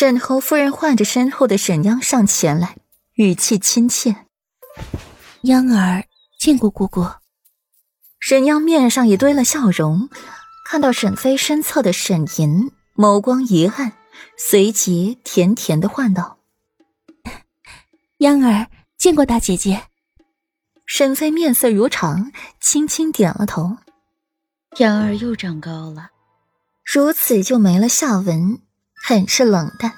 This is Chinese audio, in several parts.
沈侯夫人唤着身后的沈央上前来，语气亲切：“央儿见过姑姑。”沈央面上也堆了笑容，看到沈妃身侧的沈吟，眸光一暗，随即甜甜的唤道：“央儿见过大姐姐。”沈妃面色如常，轻轻点了头。央儿又长高了，如此就没了下文，很是冷淡。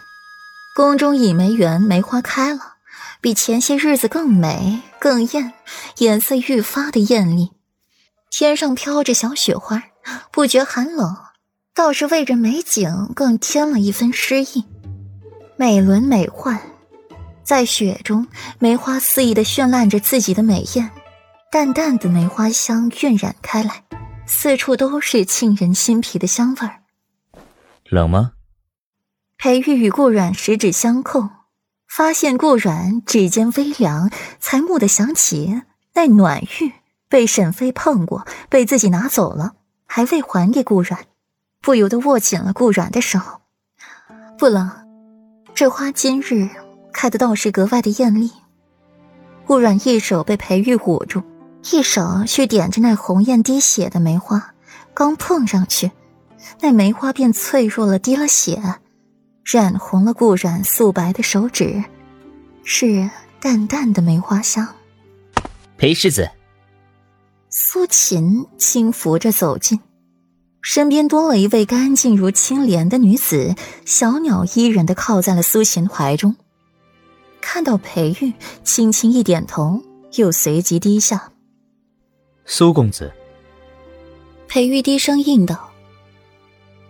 宫中倚梅园梅花开了，比前些日子更美更艳，颜色愈发的艳丽。天上飘着小雪花，不觉寒冷，倒是为这美景更添了一分诗意。美轮美奂，在雪中，梅花肆意的绚烂着自己的美艳，淡淡的梅花香晕染开来，四处都是沁人心脾的香味儿。冷吗？裴玉与顾阮十指相扣，发现顾阮指尖微凉，才蓦地想起那暖玉。被沈妃碰过，被自己拿走了，还未还给顾阮，不由得握紧了顾阮的手。不冷，这花今日开的倒是格外的艳丽。顾阮一手被裴玉捂住，一手去点着那红艳滴血的梅花，刚碰上去，那梅花便脆弱了，滴了血，染红了顾染素白的手指，是淡淡的梅花香。裴世子。苏秦轻扶着走近，身边多了一位干净如青莲的女子，小鸟依人的靠在了苏秦怀中。看到裴玉，轻轻一点头，又随即低下。苏公子。裴玉低声应道。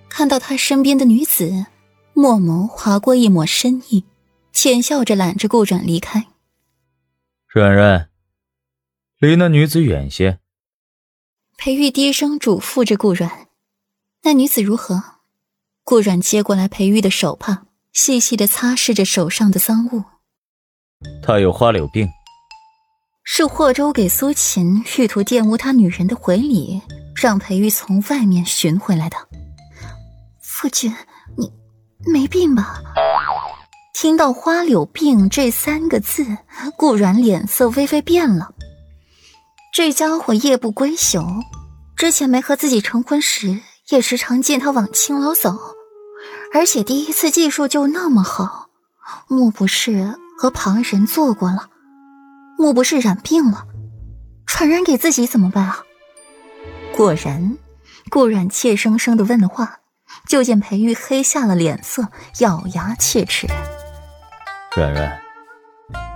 看到他身边的女子，墨眸划过一抹深意，浅笑着揽着顾阮离开。阮阮，离那女子远些。裴玉低声嘱咐着顾阮：“那女子如何？”顾阮接过来裴玉的手帕，细细的擦拭着手上的脏物。她有花柳病，是霍州给苏秦欲图玷污他女人的回礼，让裴玉从外面寻回来的。夫君，你没病吧？听到“花柳病”这三个字，顾然脸色微微变了。这家伙夜不归宿，之前没和自己成婚时，也时常见他往青楼走，而且第一次技术就那么好，莫不是和旁人做过了？莫不是染病了？传染给自己怎么办啊？果然，顾然怯生生的问了话，就见裴玉黑下了脸色，咬牙切齿：“软软，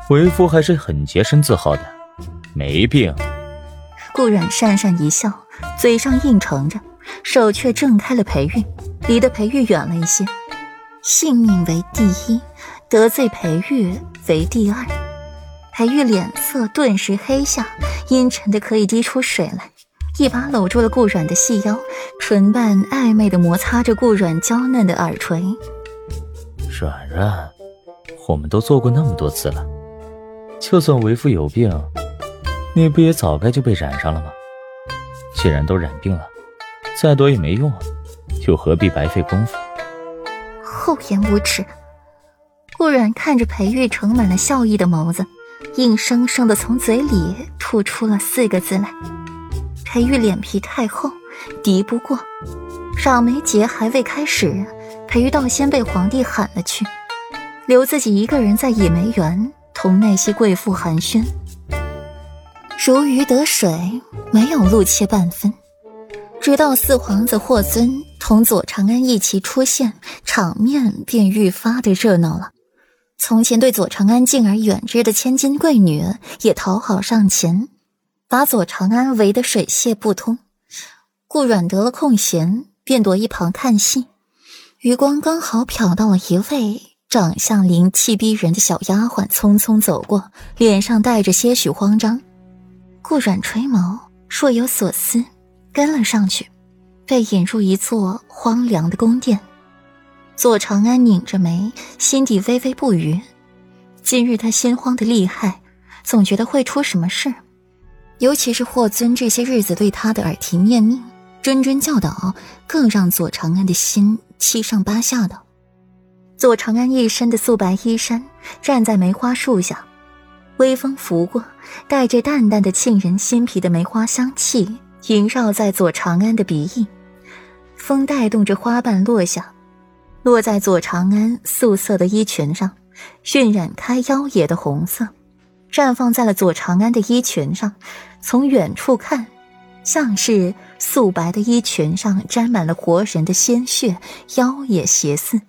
为夫还是很洁身自好的，没病。”顾阮讪讪一笑，嘴上应承着，手却挣开了裴玉，离得裴玉远了一些。性命为第一，得罪裴玉为第二。裴玉脸色顿时黑下，阴沉的可以滴出水来，一把搂住了顾阮的细腰，唇瓣暧昧的摩擦着顾阮娇嫩的耳垂。软软，我们都做过那么多次了，就算为夫有病。你不也早该就被染上了吗？既然都染病了，再多也没用啊，又何必白费功夫？厚颜无耻！顾然看着裴玉盛满了笑意的眸子，硬生生的从嘴里吐出了四个字来。裴玉脸皮太厚，敌不过。赏梅节还未开始，裴玉道先被皇帝喊了去，留自己一个人在倚梅园同那些贵妇寒暄。如鱼得水，没有露怯半分。直到四皇子霍尊同左长安一齐出现，场面便愈发的热闹了。从前对左长安敬而远之的千金贵女也讨好上前，把左长安围得水泄不通。顾阮得了空闲，便躲一旁看戏。余光刚好瞟到了一位长相灵气逼人的小丫鬟匆匆走过，脸上带着些许慌张。顾阮垂眸，若有所思，跟了上去，被引入一座荒凉的宫殿。左长安拧着眉，心底微微不愉。今日他心慌的厉害，总觉得会出什么事。尤其是霍尊这些日子对他的耳提面命、谆谆教导，更让左长安的心七上八下的。左长安一身的素白衣衫，站在梅花树下，微风拂过，带着淡淡的沁人心脾的梅花香气萦绕在左长安的鼻翼，风带动着花瓣落下，落在左长安素色的衣裙上，晕染开妖冶的红色，绽放在了左长安的衣裙上，从远处看。像是素白的衣裙上沾满了活人的鲜血，妖冶邪肆。